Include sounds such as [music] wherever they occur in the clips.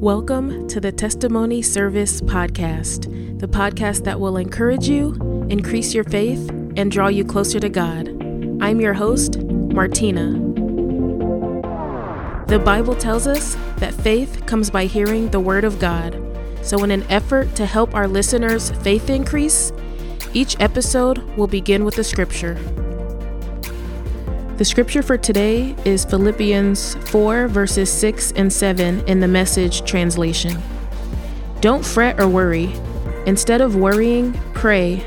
Welcome to the Testimony Service Podcast, the podcast that will encourage you, increase your faith, and draw you closer to God. I'm your host, Martina. The Bible tells us that faith comes by hearing the Word of God. So, in an effort to help our listeners' faith increase, each episode will begin with a scripture. The scripture for today is Philippians 4, verses 6 and 7 in the message translation. Don't fret or worry. Instead of worrying, pray.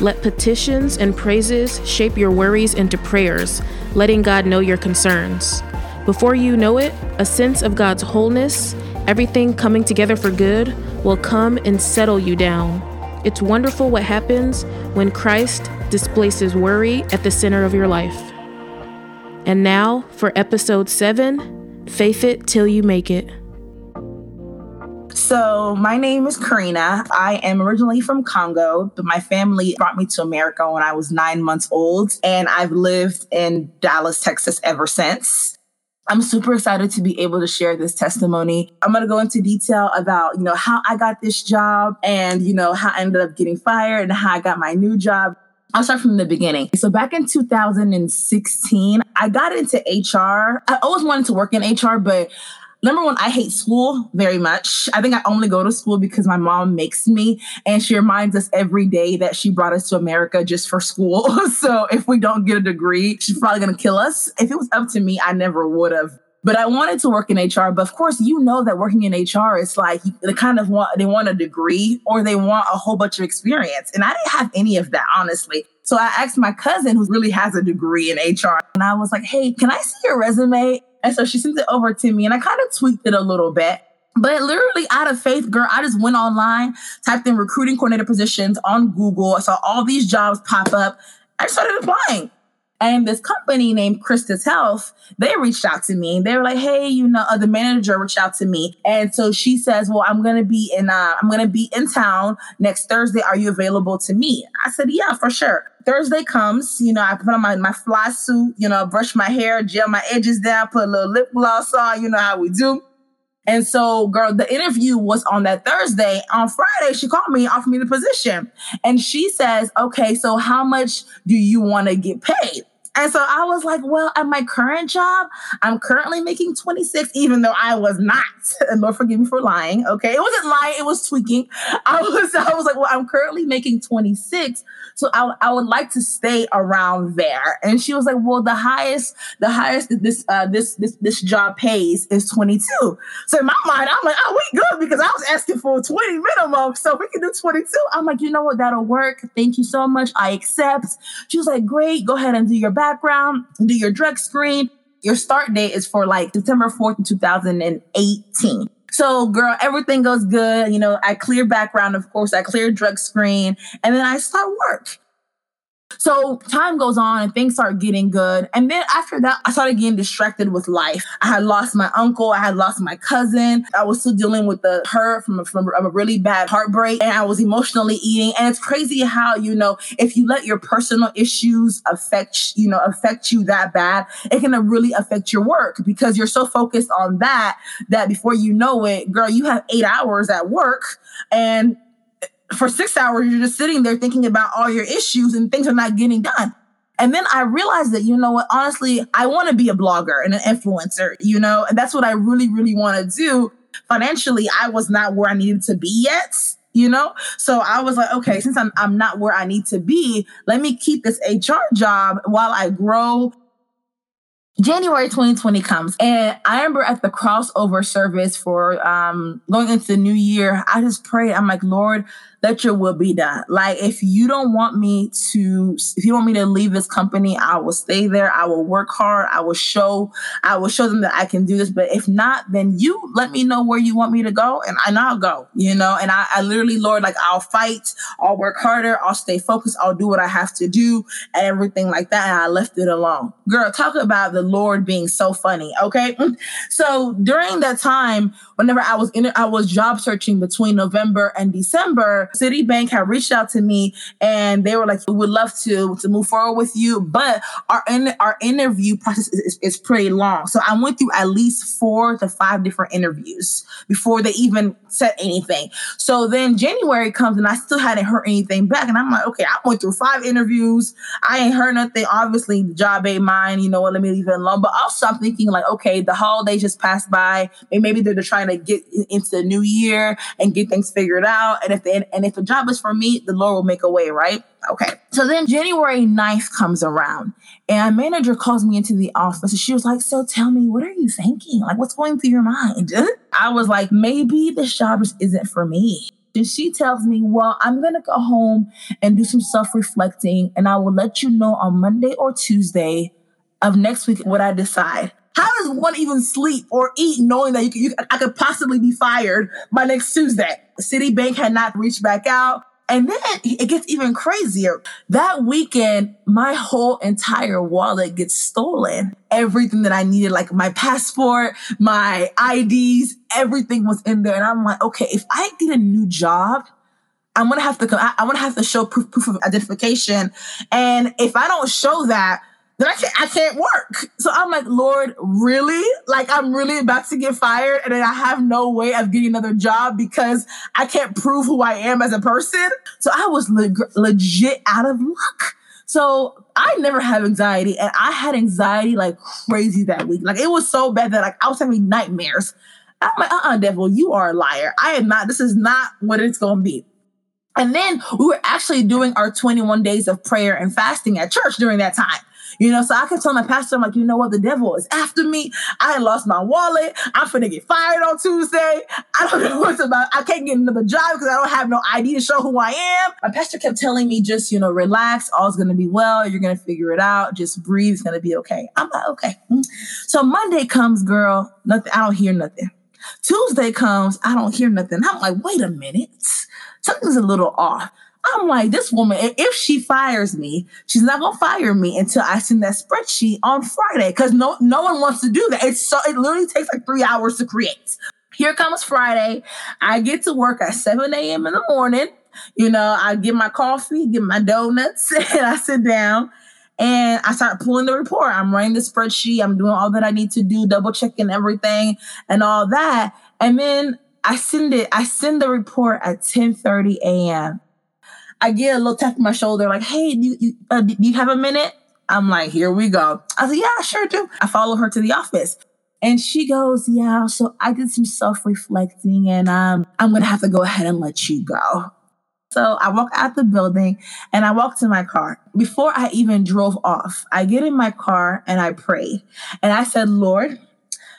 Let petitions and praises shape your worries into prayers, letting God know your concerns. Before you know it, a sense of God's wholeness, everything coming together for good, will come and settle you down. It's wonderful what happens when Christ displaces worry at the center of your life. And now for episode seven Faith It Till You Make It. So, my name is Karina. I am originally from Congo, but my family brought me to America when I was nine months old, and I've lived in Dallas, Texas ever since. I'm super excited to be able to share this testimony. I'm going to go into detail about, you know, how I got this job and, you know, how I ended up getting fired and how I got my new job. I'll start from the beginning. So back in 2016, I got into HR. I always wanted to work in HR, but number one, I hate school very much. I think I only go to school because my mom makes me, and she reminds us every day that she brought us to America just for school. [laughs] so if we don't get a degree, she's probably going to kill us. If it was up to me, I never would have but I wanted to work in HR. But of course, you know that working in HR is like they kind of want they want a degree or they want a whole bunch of experience. And I didn't have any of that, honestly. So I asked my cousin who really has a degree in HR, and I was like, "Hey, can I see your resume?" And so she sent it over to me, and I kind of tweaked it a little bit. But literally out of faith, girl, I just went online, typed in recruiting coordinator positions on Google. I saw all these jobs pop up. I started applying. And this company named Christus Health, they reached out to me. They were like, "Hey, you know, uh, the manager reached out to me, and so she says, "Well, I'm gonna be in, uh, I'm gonna be in town next Thursday. Are you available to meet?" I said, "Yeah, for sure." Thursday comes, you know, I put on my, my fly suit, you know, brush my hair, gel my edges down, put a little lip gloss on, you know how we do. And so, girl, the interview was on that Thursday. On Friday, she called me, offered me the position. And she says, okay, so how much do you want to get paid? And so I was like, well, at my current job, I'm currently making 26, even though I was not. [laughs] And Lord forgive me for lying. Okay. It wasn't lying, it was tweaking. [laughs] I was, I was like, well, I'm currently making 26. So I, I would like to stay around there. And she was like, well, the highest, the highest that this, uh, this, this, this job pays is 22. So in my mind, I'm like, oh, we good because I was asking for 20 minimum. So we can do 22. I'm like, you know what? That'll work. Thank you so much. I accept. She was like, great. Go ahead and do your background, do your drug screen. Your start date is for like September 4th, 2018. So, girl, everything goes good. You know, I clear background, of course, I clear drug screen, and then I start work. So time goes on and things start getting good. And then after that, I started getting distracted with life. I had lost my uncle. I had lost my cousin. I was still dealing with the hurt from, from a really bad heartbreak and I was emotionally eating. And it's crazy how, you know, if you let your personal issues affect, you know, affect you that bad, it can really affect your work because you're so focused on that, that before you know it, girl, you have eight hours at work and for six hours, you're just sitting there thinking about all your issues and things are not getting done. And then I realized that, you know what, honestly, I want to be a blogger and an influencer, you know, and that's what I really, really want to do. Financially, I was not where I needed to be yet, you know? So I was like, okay, since I'm, I'm not where I need to be, let me keep this HR job while I grow January 2020 comes and I remember at the crossover service for um, going into the new year, I just prayed. I'm like, Lord, let your will be done. Like, if you don't want me to, if you want me to leave this company, I will stay there. I will work hard. I will show, I will show them that I can do this. But if not, then you let me know where you want me to go and, and I'll go, you know? And I, I literally, Lord, like, I'll fight. I'll work harder. I'll stay focused. I'll do what I have to do and everything like that. And I left it alone. Girl, talk about the Lord being so funny. Okay. [laughs] So during that time, whenever I was in, I was job searching between November and December, Citibank had reached out to me and they were like, we would love to, to move forward with you, but our, in, our interview process is, is, is pretty long. So I went through at least four to five different interviews before they even said anything. So then January comes and I still hadn't heard anything back. And I'm like, okay, I went through five interviews. I ain't heard nothing. Obviously, the job ain't mine. You know what? Let me leave it alone. But also, I'm thinking like, okay, the holidays just passed by. Maybe they're trying to get into the new year and get things figured out. And if they, and if the job is for me, the Lord will make a way, right? Okay. So then January 9th comes around and my manager calls me into the office and she was like, So tell me, what are you thinking? Like, what's going through your mind? [laughs] I was like, Maybe this job just isn't for me. And she tells me, Well, I'm going to go home and do some self reflecting and I will let you know on Monday or Tuesday of next week what I decide. How does one even sleep or eat knowing that you, you I could possibly be fired by next Tuesday? Citibank had not reached back out. And then it gets even crazier. That weekend, my whole entire wallet gets stolen. Everything that I needed, like my passport, my IDs, everything was in there. And I'm like, okay, if I get a new job, I'm gonna have to come. I'm gonna have to show proof, proof of identification. And if I don't show that, then I can't, I can't work. So I'm like, Lord, really? Like I'm really about to get fired and then I have no way of getting another job because I can't prove who I am as a person. So I was le- legit out of luck. So I never have anxiety and I had anxiety like crazy that week. Like it was so bad that like I was having nightmares. I'm like, uh-uh, devil, you are a liar. I am not, this is not what it's to be. And then we were actually doing our 21 days of prayer and fasting at church during that time. You know, so I can tell my pastor, I'm like, you know what? The devil is after me. I lost my wallet. I'm finna get fired on Tuesday. I don't know what's about. I can't get another job because I don't have no ID to show who I am. My pastor kept telling me, just, you know, relax. All's to be well. You're to figure it out. Just breathe. It's to be okay. I'm like, okay. Mm. So Monday comes, girl. Nothing. I don't hear nothing. Tuesday comes. I don't hear nothing. I'm like, wait a minute. Something's a little off. I'm like, this woman, if she fires me, she's not gonna fire me until I send that spreadsheet on Friday. Cause no no one wants to do that. It's so it literally takes like three hours to create. Here comes Friday. I get to work at 7 a.m. in the morning. You know, I get my coffee, get my donuts, [laughs] and I sit down and I start pulling the report. I'm writing the spreadsheet, I'm doing all that I need to do, double checking everything and all that. And then I send it, I send the report at 10 30 a.m. I get a little tap on my shoulder, like, hey, do you, uh, do you have a minute? I'm like, here we go. I said, yeah, I sure do. I follow her to the office. And she goes, yeah, so I did some self-reflecting and um, I'm going to have to go ahead and let you go. So I walk out the building and I walk to my car. Before I even drove off, I get in my car and I prayed. And I said, Lord,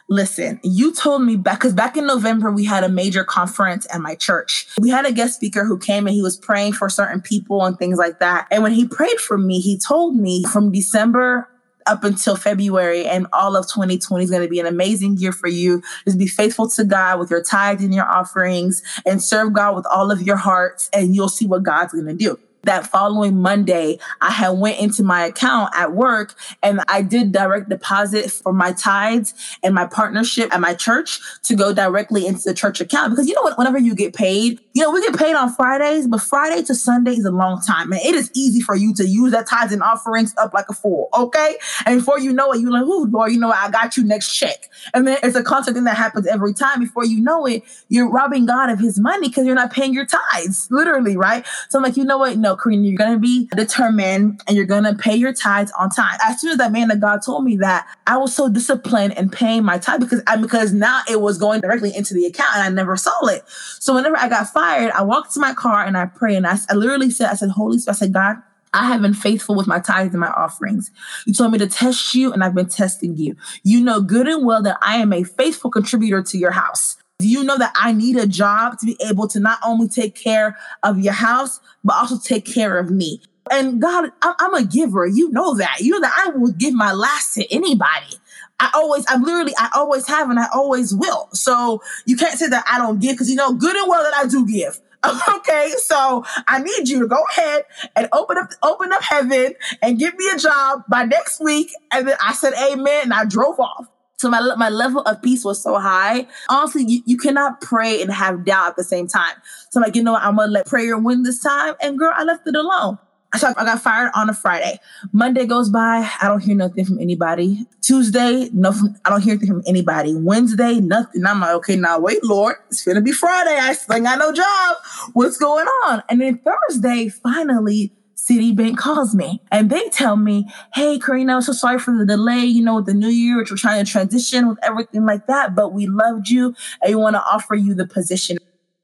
listen, you told me back, because back in November, we had a major conference at my church. We had a guest speaker who came and he was praying for certain people and things like that. And when he prayed for me, he told me from December up until February and all of 2020 is going to be an amazing year for you. Just be faithful to God with your tithes and your offerings and serve God with all of your hearts and you'll see what God's going to do that following Monday, I had went into my account at work and I did direct deposit for my tithes and my partnership at my church to go directly into the church account. Because you know what, whenever you get paid, you know, we get paid on Fridays, but Friday to Sunday is a long time. And it is easy for you to use that tithes and offerings up like a fool. Okay. And before you know it, you're like, oh Lord, you know, what? I got you next check. And then it's a constant thing that happens every time. Before you know it, you're robbing God of his money because you're not paying your tithes, literally, right? So I'm like, you know what? No, no, Karina, you're going to be determined and you're going to pay your tithes on time. As soon as that man of God told me that, I was so disciplined in paying my tithe because I, because now it was going directly into the account and I never saw it. So whenever I got fired, I walked to my car and I prayed and I, I literally said, I said, Holy Spirit, I said, God, I have been faithful with my tithes and my offerings. You told me to test you, and I've been testing you. You know good and well that I am a faithful contributor to your house. Do you know that I need a job to be able to not only take care of your house, but also take care of me? And God, I'm a giver. You know that. You know that I will give my last to anybody. I always, I'm literally, I always have and I always will. So you can't say that I don't give because you know good and well that I do give. [laughs] Okay, so I need you to go ahead and open up open up heaven and give me a job by next week. And then I said amen and I drove off. So my, my level of peace was so high. Honestly, you, you cannot pray and have doubt at the same time. So I'm like, you know what? I'm going to let prayer win this time. And girl, I left it alone. So I got fired on a Friday. Monday goes by. I don't hear nothing from anybody. Tuesday, nothing. I don't hear anything from anybody. Wednesday, nothing. I'm like, okay, now wait, Lord, it's gonna be Friday. I still ain't got no job. What's going on? And then Thursday, finally, Citibank calls me and they tell me, Hey, Karina, I'm so sorry for the delay. You know, with the new year, which we're trying to transition with everything like that, but we loved you and we want to offer you the position.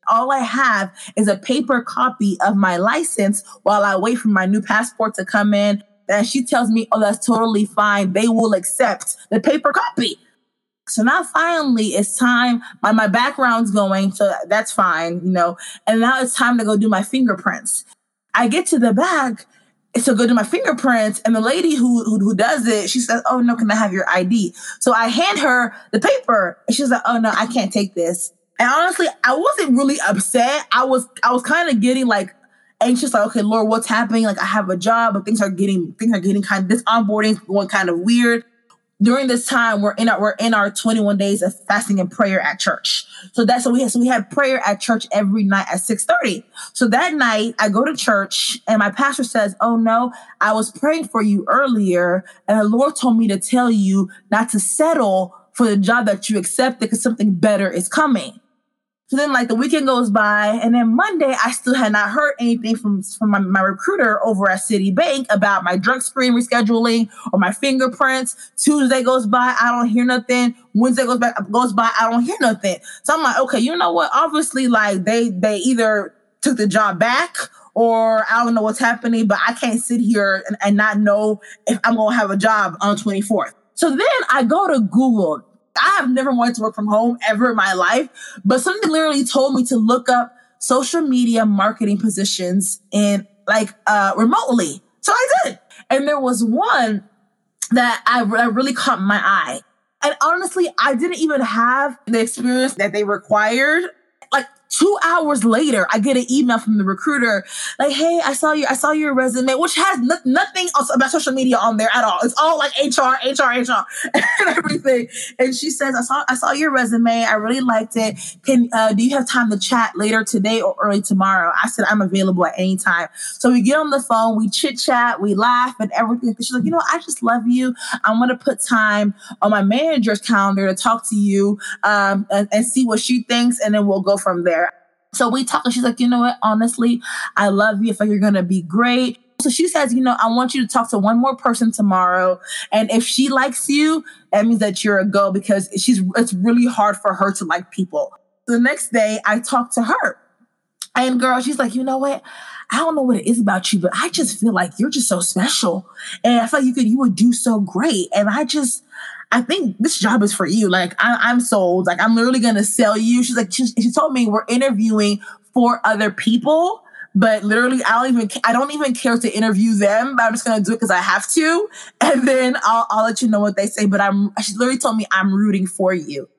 All I have is a paper copy of my license while I wait for my new passport to come in. And she tells me, Oh, that's totally fine. They will accept the paper copy. So now finally it's time. My, my background's going, so that's fine, you know. And now it's time to go do my fingerprints. I get to the back to go do my fingerprints, and the lady who, who, who does it, she says, "Oh no, can I have your ID?" So I hand her the paper, and she's like, "Oh no, I can't take this." And honestly, I wasn't really upset. I was I was kind of getting like anxious, like, okay, Lord, what's happening? Like I have a job, but things are getting things are getting kind of this onboarding going kind of weird during this time we're in our we're in our 21 days of fasting and prayer at church. So that's what we had so we had prayer at church every night at 6 30 so that night i go to church and my pastor says oh no i was praying for you earlier and the lord told me to tell you not to settle for the job that you accepted because something better is coming so then, like the weekend goes by, and then Monday, I still had not heard anything from from my, my recruiter over at Citibank about my drug screen rescheduling or my fingerprints. Tuesday goes by, I don't hear nothing. Wednesday goes by, goes by, I don't hear nothing. So I'm like, okay, you know what? Obviously, like they they either took the job back or I don't know what's happening, but I can't sit here and, and not know if I'm gonna have a job on the 24th. So then I go to Google I have never wanted to work from home ever in my life, but something literally told me to look up social media marketing positions in like uh remotely. So I did. And there was one that I, really caught my eye. And honestly, I didn't even have the experience that they required. Two hours later, I get an email from the recruiter like, "Hey, I saw you. I saw your resume, which has no- nothing about social media on there at all. It's all like HR, HR, HR, [laughs] and everything." And she says, "I saw, I saw your resume. I really liked it. Can uh, do you have time to chat later today or early tomorrow?" I said, "I'm available at any time." So we get on the phone, we chit chat, we laugh, and everything. She's like, "You know, I just love you. I'm gonna put time on my manager's calendar to talk to you um, and, and see what she thinks, and then we'll go from there." So we talk, and she's like, you know what? Honestly, I love you. I feel you're gonna be great. So she says, you know, I want you to talk to one more person tomorrow, and if she likes you, that means that you're a go because she's. It's really hard for her to like people. The next day, I talk to her, and girl, she's like, you know what? I don't know what it is about you, but I just feel like you're just so special, and I feel like you could, you would do so great, and I just. I think this job is for you. Like I, am sold. Like I'm literally gonna sell you. She's like, she, she told me we're interviewing for other people, but literally I don't even I don't even care to interview them. But I'm just gonna do it because I have to, [laughs] and then I'll I'll let you know what they say. But I'm she literally told me I'm rooting for you.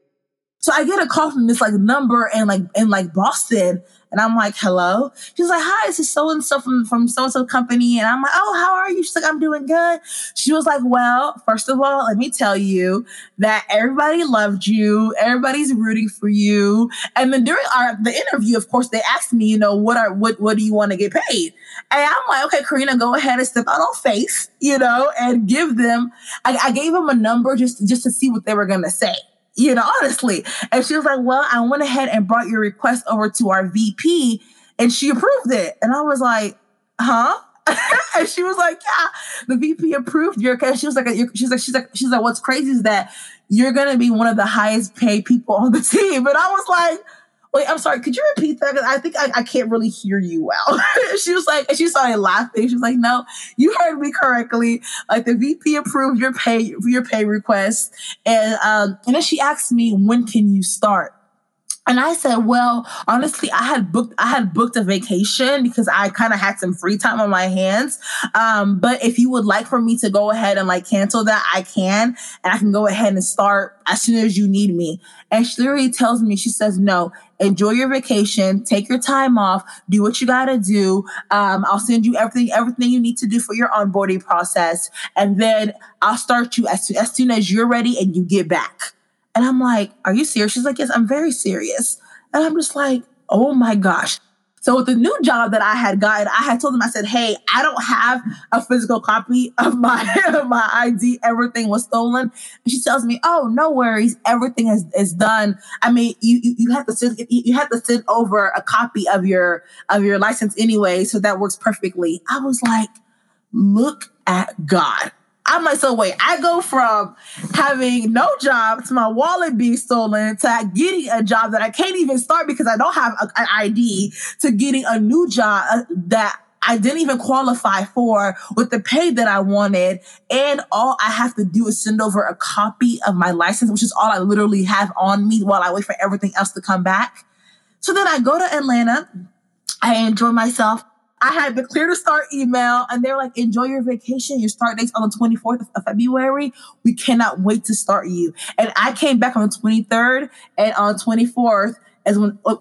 So I get a call from this like number and like in like Boston, and I'm like, hello. She's like, hi, this is so and so from from so and so company, and I'm like, oh, how are you? She's like, I'm doing good. She was like, well, first of all, let me tell you that everybody loved you, everybody's rooting for you, and then during our the interview, of course, they asked me, you know, what are what what do you want to get paid? And I'm like, okay, Karina, go ahead and step out on face, you know, and give them. I, I gave them a number just just to see what they were gonna say you know, honestly. And she was like, Well, I went ahead and brought your request over to our VP and she approved it. And I was like, Huh? [laughs] and she was like, Yeah, the VP approved your request. She was like, She's like, She's like, She's like, What's crazy is that you're to be one of the highest paid people on the [laughs] team. And I was like, Wait, I'm sorry. Could you repeat that? Because I think I, I, can't really hear you well. [laughs] she was like, and she started laughing. She was like, No, you heard me correctly. Like the VP approved your pay your pay request, and um, and then she asked me, When can you start? And I said, well, honestly, I had booked I had booked a vacation because I kind of had some free time on my hands. Um, but if you would like for me to go ahead and like cancel that, I can, and I can go ahead and start as soon as you need me. And she literally tells me, she says, no, enjoy your vacation, take your time off, do what you gotta do. Um, I'll send you everything, everything you need to do for your onboarding process, and then I'll start you as, as soon as you're ready and you get back. And I'm like, Are you serious? She's like, Yes, I'm very serious. And I'm just like, Oh my gosh. So with the new job that I had gotten, I had told them, I said, Hey, I don't have a physical copy of my [laughs] my ID. Everything was stolen. And she tells me, Oh, no worries. Everything is, is done. I mean, you, you, you have to send you have to send over a copy of your of your license anyway. So that works perfectly. I was like, look at God. I'm like, so wait, I go from having no job to my wallet being stolen to getting a job that I can't even start because I don't have a, an ID to getting a new job uh, that I didn't even qualify for with the pay that I wanted. And all I have to do is send over a copy of my license, which is all I literally have on me while I wait for everything else to come back. So then I go to Atlanta. I enjoy myself. I had the clear to start email and they're like, enjoy your vacation. Your start date's on the 24th of February. We cannot wait to start you. And I came back on the 23rd and on 24th as when, uh,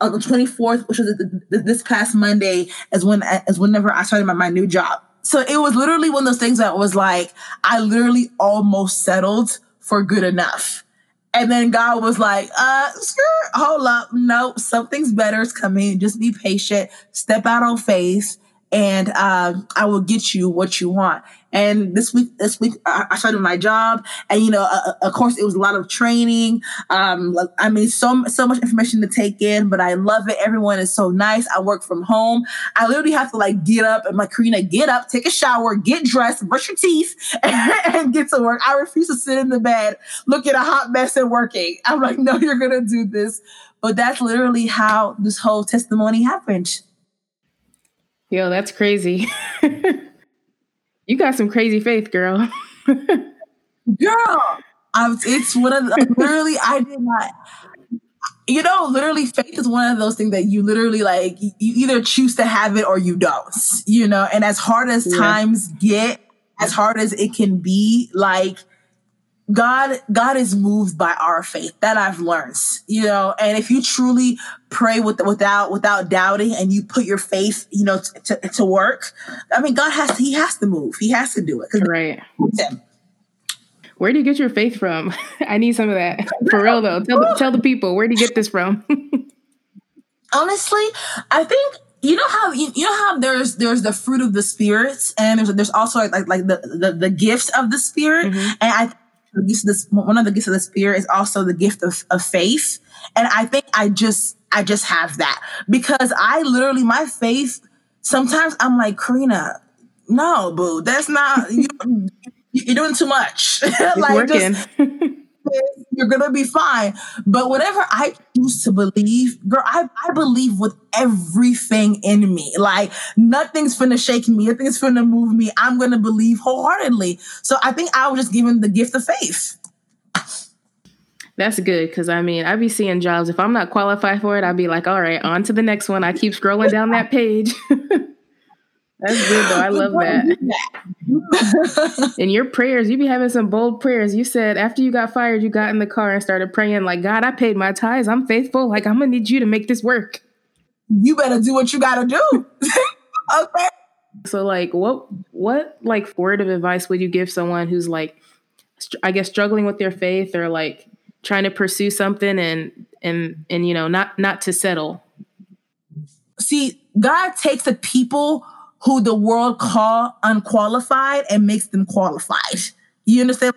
on the 24th, which was this past Monday, as when, as whenever I started my, my new job. So it was literally one of those things that was like, I literally almost settled for good enough. And then God was like, uh, skirt, hold up. Nope, something's better is coming. Just be patient, step out on faith, and uh, I will get you what you want. And this week, this week, I started my job, and you know, uh, uh, of course, it was a lot of training. Um, I mean, so so much information to take in, but I love it. Everyone is so nice. I work from home. I literally have to like get up and like Karina, get up, take a shower, get dressed, brush your teeth, and, [laughs] and get to work. I refuse to sit in the bed, look at a hot mess and working. I'm like, no, you're gonna do this. But that's literally how this whole testimony happened. Yo, that's crazy. [laughs] you got some crazy faith, girl. [laughs] girl, I, it's one of the, literally, I did not. You know, literally, faith is one of those things that you literally like. You either choose to have it or you don't. You know, and as hard as yeah. times get, as hard as it can be, like God, God is moved by our faith. That I've learned, you know. And if you truly pray with, without without doubting, and you put your faith, you know, to, to, to work, I mean, God has to, He has to move. He has to do it. Right. Where do you get your faith from? [laughs] I need some of that for real though. Tell the, tell the people where do you get this from? [laughs] Honestly, I think you know how you, you, know how there's there's the fruit of the spirit and there's there's also like like, the, the, the gifts of the spirit mm-hmm. and I the gifts of this one of the gifts of the spirit is also the gift of, of faith. And I think I just I just have that because I literally my faith sometimes I'm like, Karina, no, boo, that's not [laughs] you, you're doing too much. [laughs] like just, [laughs] you're gonna be fine. But whatever I choose to believe, girl, I, I believe with everything in me. Like nothing's gonna shake me, nothing's gonna move me. I'm gonna believe wholeheartedly. So I think I was just given the gift of faith. That's good because I mean, I'd be seeing jobs. If I'm not qualified for it, I'd be like, all right, on to the next one. I keep scrolling down that page. [laughs] That's good though. I love that. [laughs] In your prayers, you be having some bold prayers. You said after you got fired, you got in the car and started praying like, God, I paid my tithes. I'm faithful. Like I'm gonna need you to make this work. You better do what you gotta do. [laughs] okay. So like what what like word of advice would you give someone who's like I guess struggling with their faith or like trying to pursue something and and and you know not not to settle? See, God takes the people who the world call unqualified and makes them qualified. You understand?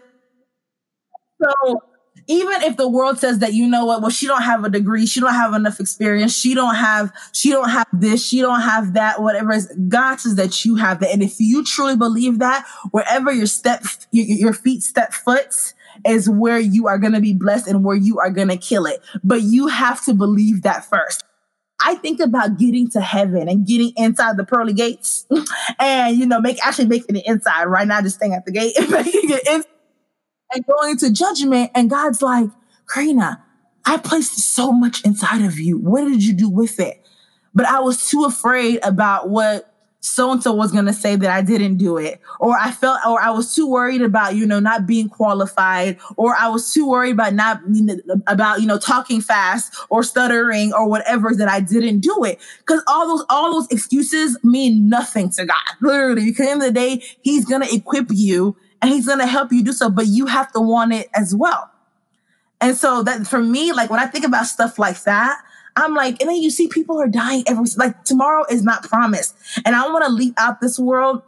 So even if the world says that you know what well she don't have a degree she don't have enough experience she don't have she don't have this she don't have that whatever is god says that you have that and if you truly believe that wherever your step your, your feet step foot is where you are going to be blessed and where you are going to kill it but you have to believe that first I think about getting to heaven and getting inside the pearly gates [laughs] and, you know, make actually making it inside right now, just staying at the gate [laughs] and making it and going to judgment. And God's like, Karina, I placed so much inside of you. What did you do with it? But I was too afraid about what so and so was going to say that I didn't do it, or I felt, or I was too worried about, you know, not being qualified, or I was too worried about not, about, you know, talking fast or stuttering or whatever that I didn't do it. Because all those, all those excuses mean nothing to God, [laughs] literally. Because in the, the day, He's going to equip you and He's going to help you do so, but you have to want it as well. And so that for me, like when I think about stuff like that, I'm like, and then you see people are dying every like tomorrow is not promised. And I want to leave out this world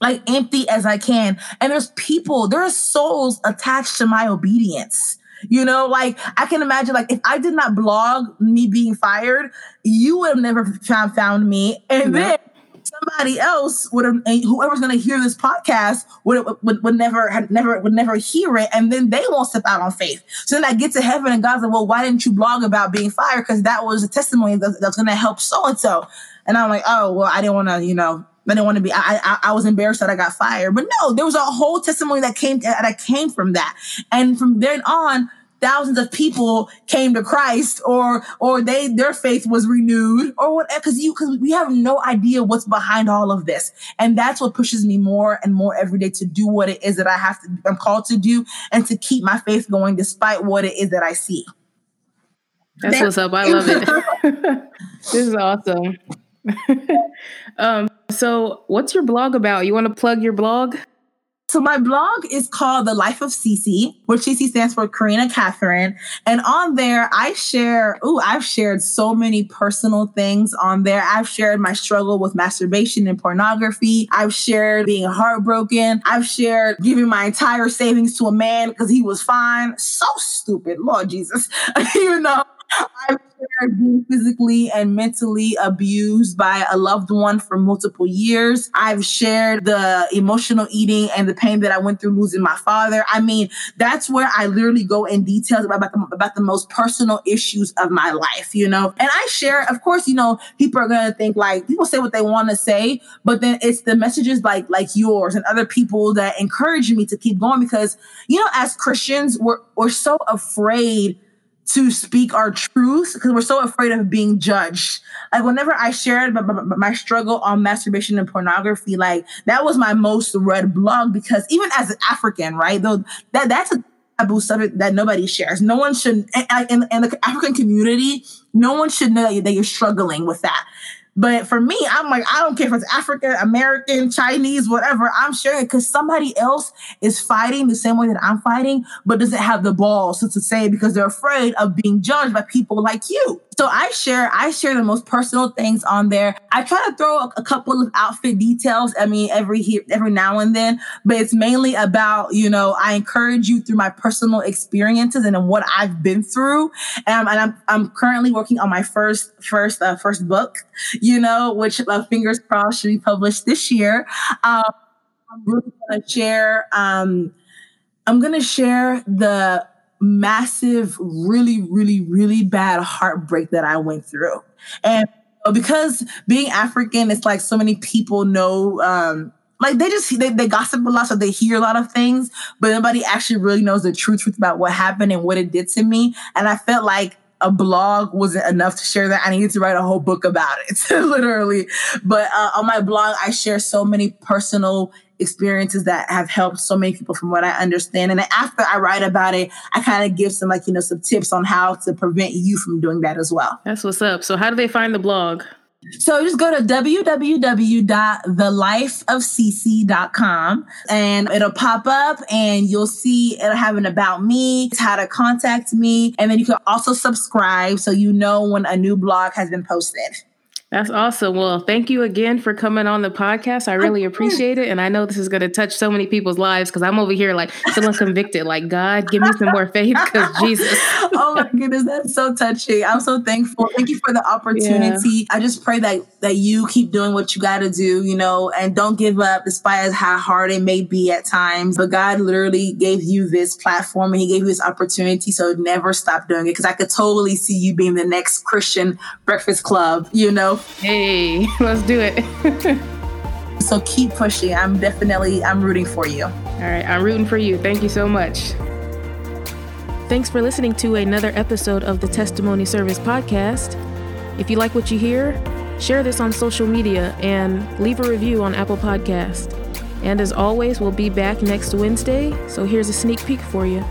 like empty as I can. And there's people, there are souls attached to my obedience. You know, like I can imagine, like if I did not blog me being fired, you would have never found found me. And then somebody else would have whoever's going to hear this podcast would, would would never never would never hear it and then they won't step out on faith. So then i get to heaven and god's like well why didn't you blog about being fired? Because that was a testimony that, that's going to help so and so and i'm like oh well i didn't want to you know I didn't want to be. I, I I was embarrassed that I got fired, but no, there was a whole testimony that came that came from that, and from then on, thousands of people came to Christ or or they their faith was renewed or whatever because you because we have no idea what's behind all of this and that's what pushes me more and more every day to do what it is that I have to I'm called to do and to keep my faith going despite what it is that I see. That's what's up. I love it. [laughs] [laughs] this is awesome. [laughs] um, so what's your blog about? You want to plug your blog? So my blog is called The Life of Cece, where Cece stands for Karina Catherine. And on there, I share, oh, I've shared so many personal things on there. I've shared my struggle with masturbation and pornography. I've shared being heartbroken. I've shared giving my entire savings to a man because he was fine. So stupid, Lord Jesus. [laughs] you know, I've shared being physically and mentally abused by a loved one for multiple years. I've shared the emotional eating and the pain that I went through losing my father. I mean, that's where I literally go in details about, about, the, about the most personal issues of my life, you know? And I share, of course, you know, people are going to think like, people say what they want to say, but then it's the messages like, like yours and other people that encourage me to keep going because, you know, as Christians, we're, we're so afraid to speak our truth because we're so afraid of being judged. Like whenever I shared my, my, my, struggle on masturbation and pornography, like that was my most read blog because even as an African, right? Though that that's a taboo subject that nobody shares. No one should, in, in the African community, no one should know that you're struggling with that. But for me, I'm like, I don't care if it's African, American, Chinese, whatever. I'm sharing it because somebody else is fighting the same way that I'm fighting, but doesn't have the balls to, to say because they're afraid of being judged by people like you. So I share, I share the most personal things on there. I try to throw a, a couple of outfit details. I mean, every here, every now and then, but it's mainly about, you know, I encourage you through my personal experiences and what I've been through. And, I'm, and I'm, I'm currently working on my first, first, uh, first book you know, which uh, fingers crossed should be published this year. Um, I'm really to share. Um, I'm going to share the massive, really, really, really bad heartbreak that I went through, and because being African, it's like so many people know. Um, like they just they, they gossip a lot so they hear a lot of things but nobody actually really knows the true truth about what happened and what it did to me and i felt like a blog wasn't enough to share that. I needed to write a whole book about it, [laughs] literally. But uh, on my blog, I share so many personal experiences that have helped so many people from what I understand. And after I write about it, I kind of give some like, you know, some tips on how to prevent you from doing that as well. That's what's up. So how do they find the blog? So just go to www.thelifeofcc.com and it'll pop up and you'll see it'll have an about me, how to contact me. And then you can also subscribe so you know when a new blog has been posted. That's awesome. Well, thank you again for coming on the podcast. I really appreciate it. And I know this is going to touch so many people's lives because I'm over here like feeling convicted, like, God, give me some more faith because [laughs] Jesus. oh my goodness, that's so touching. I'm so thankful. Thank you for the opportunity. Yeah. I just pray that that you keep doing what you got to do, you know, and don't give up despite how hard it may be at times. But God literally gave you this platform and He gave you this opportunity. So never stop doing it because I could totally see you being the next Christian Breakfast Club, you know Hey, [laughs] let's do it. so keep pushing. I'm definitely I'm rooting for you. All right, I'm rooting for you. Thank you so much. Thanks for listening to another episode of the Testimony Service podcast. If you like what you hear, share this on social media and leave a review on Apple Podcast. And as always, we'll be back next Wednesday, so here's a sneak peek for you.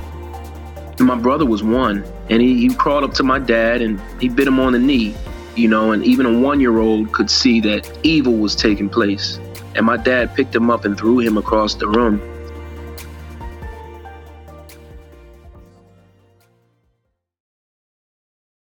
My brother was one, and he, he crawled up to my dad and he bit him on the knee, you know, and even a one year old could see that evil was taking place. And my dad picked him up and threw him across the room